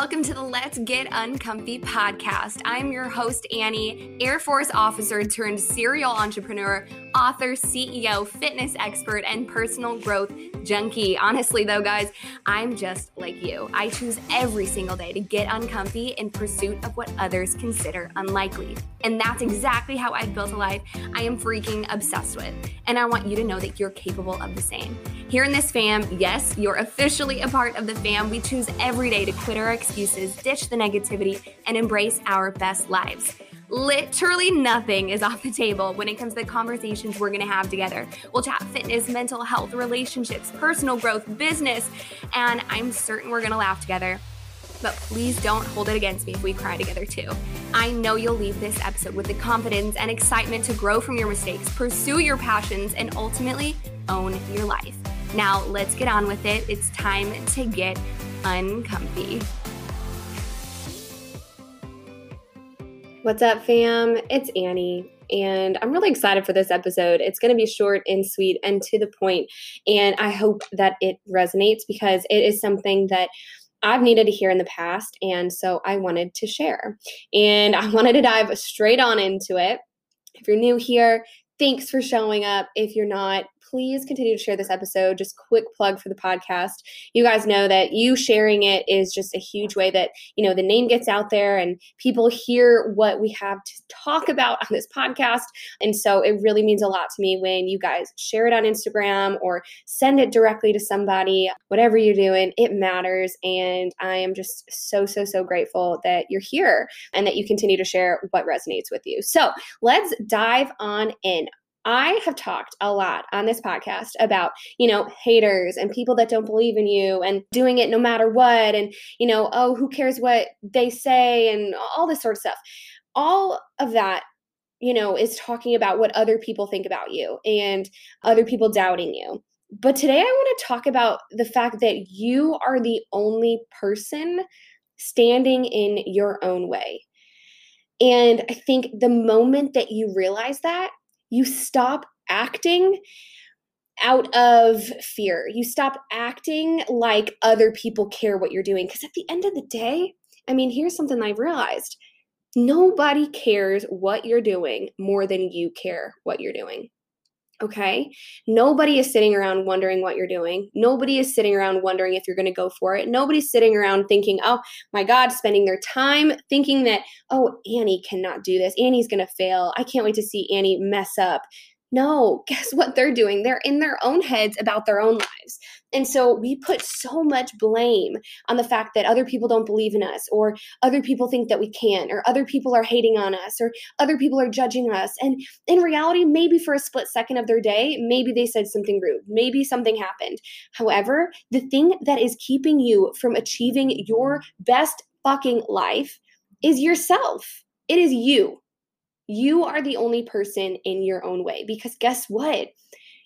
welcome to the Let's Get Uncomfy podcast. I'm your host, Annie, Air Force officer turned serial entrepreneur, author, CEO, fitness expert, and personal growth junkie. Honestly, though, guys, I'm just like you. I choose every single day to get uncomfy in pursuit of what others consider unlikely. And that's exactly how I've built a life I am freaking obsessed with. And I want you to know that you're capable of the same. Here in this fam, yes, you're officially a part of the fam. We choose every day to quit our excuses, ditch the negativity, and embrace our best lives. Literally nothing is off the table when it comes to the conversations we're gonna have together. We'll chat fitness, mental health, relationships, personal growth, business, and I'm certain we're gonna laugh together. But please don't hold it against me if we cry together too. I know you'll leave this episode with the confidence and excitement to grow from your mistakes, pursue your passions, and ultimately own your life. Now, let's get on with it. It's time to get uncomfy. What's up, fam? It's Annie, and I'm really excited for this episode. It's going to be short and sweet and to the point, and I hope that it resonates because it is something that I've needed to hear in the past, and so I wanted to share. And I wanted to dive straight on into it. If you're new here, thanks for showing up. If you're not, please continue to share this episode. Just quick plug for the podcast. You guys know that you sharing it is just a huge way that, you know, the name gets out there and people hear what we have to talk about on this podcast. And so it really means a lot to me when you guys share it on Instagram or send it directly to somebody. Whatever you're doing, it matters. And I am just so, so, so grateful that you're here and that you continue to share what resonates with you. So let's dive on in. I have talked a lot on this podcast about, you know, haters and people that don't believe in you and doing it no matter what. And, you know, oh, who cares what they say and all this sort of stuff. All of that, you know, is talking about what other people think about you and other people doubting you. But today I want to talk about the fact that you are the only person standing in your own way. And I think the moment that you realize that, you stop acting out of fear. You stop acting like other people care what you're doing. Because at the end of the day, I mean, here's something I've realized nobody cares what you're doing more than you care what you're doing. Okay. Nobody is sitting around wondering what you're doing. Nobody is sitting around wondering if you're going to go for it. Nobody's sitting around thinking, oh my God, spending their time thinking that, oh, Annie cannot do this. Annie's going to fail. I can't wait to see Annie mess up. No, guess what they're doing? They're in their own heads about their own lives. And so we put so much blame on the fact that other people don't believe in us, or other people think that we can't, or other people are hating on us, or other people are judging us. And in reality, maybe for a split second of their day, maybe they said something rude, maybe something happened. However, the thing that is keeping you from achieving your best fucking life is yourself. It is you. You are the only person in your own way because guess what?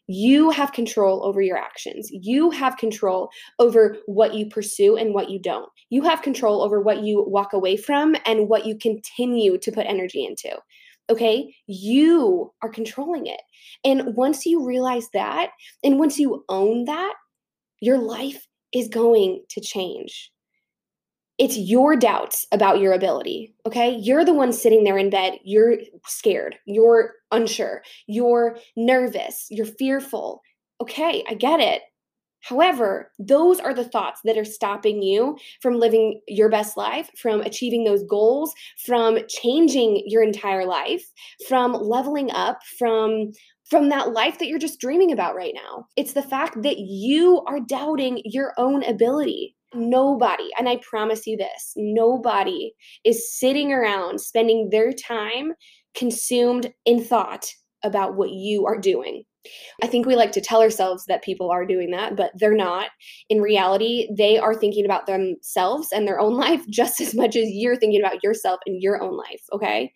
You have control over your actions. You have control over what you pursue and what you don't. You have control over what you walk away from and what you continue to put energy into. Okay, you are controlling it. And once you realize that, and once you own that, your life is going to change it's your doubts about your ability. Okay. You're the one sitting there in bed. You're scared. You're unsure. You're nervous. You're fearful. Okay. I get it. However, those are the thoughts that are stopping you from living your best life, from achieving those goals, from changing your entire life, from leveling up, from from that life that you're just dreaming about right now. It's the fact that you are doubting your own ability. Nobody, and I promise you this, nobody is sitting around spending their time consumed in thought about what you are doing. I think we like to tell ourselves that people are doing that, but they're not. In reality, they are thinking about themselves and their own life just as much as you're thinking about yourself and your own life, okay?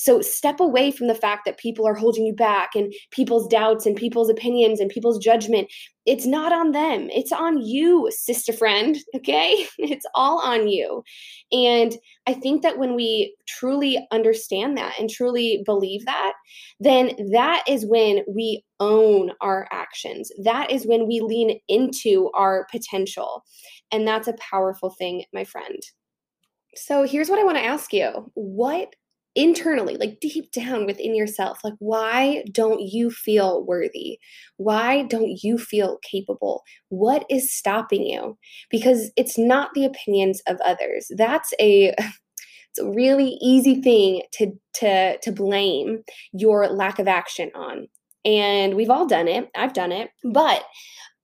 So step away from the fact that people are holding you back and people's doubts and people's opinions and people's judgment. It's not on them. It's on you, sister friend, okay? It's all on you. And I think that when we truly understand that and truly believe that, then that is when we own our actions. That is when we lean into our potential. And that's a powerful thing, my friend. So here's what I want to ask you. What internally, like deep down within yourself, like why don't you feel worthy? Why don't you feel capable? What is stopping you? Because it's not the opinions of others. That's a it's a really easy thing to to to blame your lack of action on. And we've all done it. I've done it. But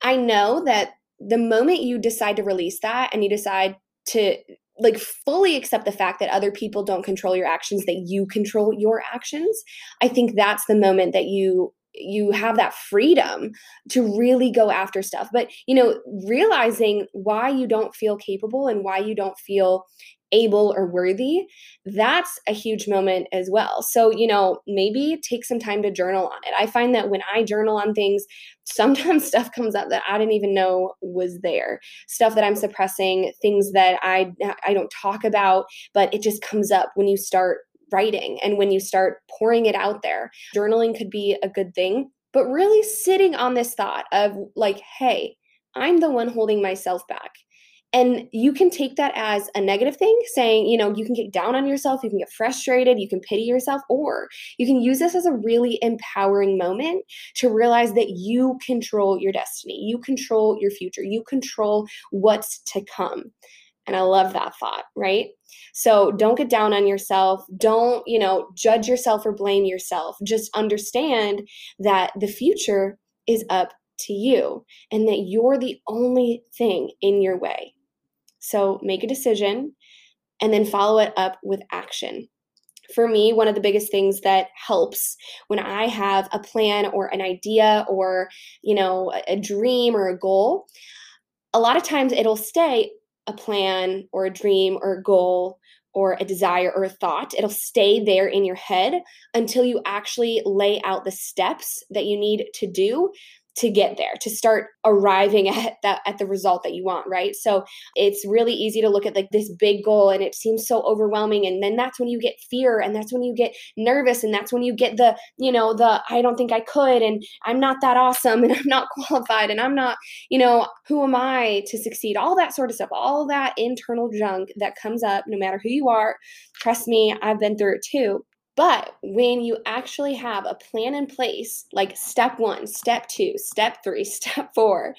I know that the moment you decide to release that and you decide to like fully accept the fact that other people don't control your actions that you control your actions i think that's the moment that you you have that freedom to really go after stuff but you know realizing why you don't feel capable and why you don't feel able or worthy, that's a huge moment as well. So, you know, maybe take some time to journal on it. I find that when I journal on things, sometimes stuff comes up that I didn't even know was there. Stuff that I'm suppressing, things that I I don't talk about, but it just comes up when you start writing and when you start pouring it out there. Journaling could be a good thing, but really sitting on this thought of like, hey, I'm the one holding myself back. And you can take that as a negative thing, saying, you know, you can get down on yourself, you can get frustrated, you can pity yourself, or you can use this as a really empowering moment to realize that you control your destiny, you control your future, you control what's to come. And I love that thought, right? So don't get down on yourself. Don't, you know, judge yourself or blame yourself. Just understand that the future is up to you and that you're the only thing in your way. So make a decision and then follow it up with action. For me, one of the biggest things that helps when I have a plan or an idea or, you know, a, dream or a goal, a lot of times it'll stay a plan or a dream or a goal or a desire or a thought. It'll stay there in your head until you actually lay out the steps that you need to do to get there to start arriving at that at the result that you want right? So it's really easy to look at like this big goal and it seems so overwhelming and then that's when you get fear and that's when you get nervous and that's when you get the you know the i don't think i could and i'm not that awesome and i'm not qualified and i'm not you know who am i to succeed? All that sort of stuff all that internal junk that comes up no matter who you are trust me i've been through it too but when you actually have a plan in place, like step one, step two, step three, step four,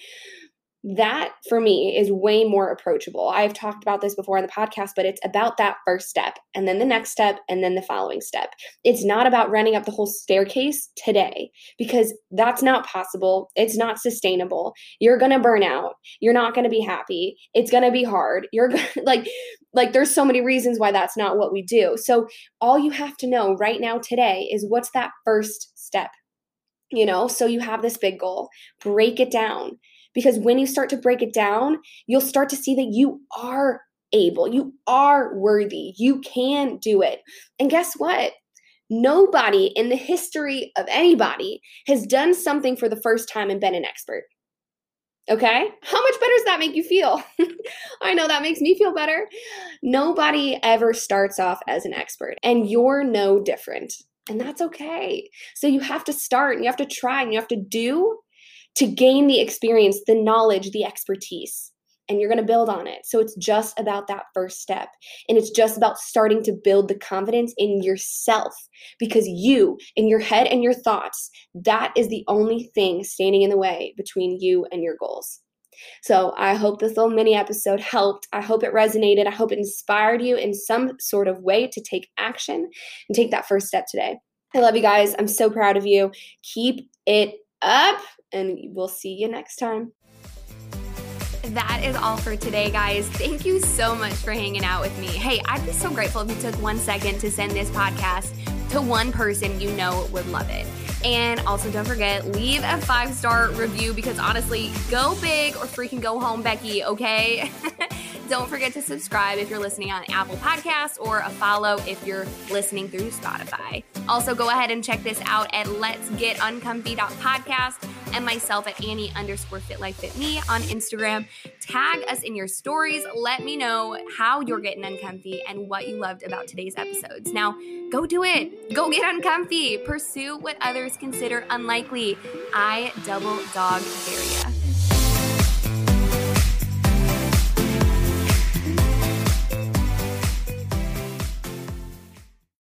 that for me is way more approachable. I've talked about this before in the podcast, but it's about that first step and then the next step and then the following step. It's not about running up the whole staircase today because that's not possible. It's not sustainable. You're going to burn out. You're not going to be happy. It's going to be hard. You're to like like there's so many reasons why that's not what we do. So all you have to know right now today is what's that first step. You know, so you have this big goal. Break it down because when you start to break it down, you'll start to see that you are able, you are worthy, you can do it. And guess what? Nobody in the history of anybody has done something for the first time and been an expert. Okay? How much better does that make you feel? I know that makes me feel better. Nobody ever starts off as an expert, and you're no different. And that's okay. So you have to start and you have to try and you have to do to gain the experience, the knowledge, the expertise. And you're going to build on it. So it's just about that first step. And it's just about starting to build the confidence in yourself because you, in your head and your thoughts, that is the only thing standing in the way between you and your goals. So I hope this little mini episode helped. I hope it resonated. I hope it inspired you in some sort of way to take action and take that first step today. I love you guys. I'm so proud of you. Keep it up and we'll see you next time. That is all for today, guys. Thank you so much for hanging out with me. Hey, I'd be so grateful if you took one second to send this podcast to one person you know would love it. And also, don't forget, leave a five star review because honestly, go big or freaking go home, Becky, okay? don't forget to subscribe if you're listening on Apple Podcasts or a follow if you're listening through Spotify. Also, go ahead and check this out at Let's Get Uncomfy.podcast and myself at Annie underscore Fit Fit Me on Instagram. Tag us in your stories. Let me know how you're getting uncomfy and what you loved about today's episodes. Now, go do it. Go get uncomfy. Pursue what others consider unlikely. I double dog dare.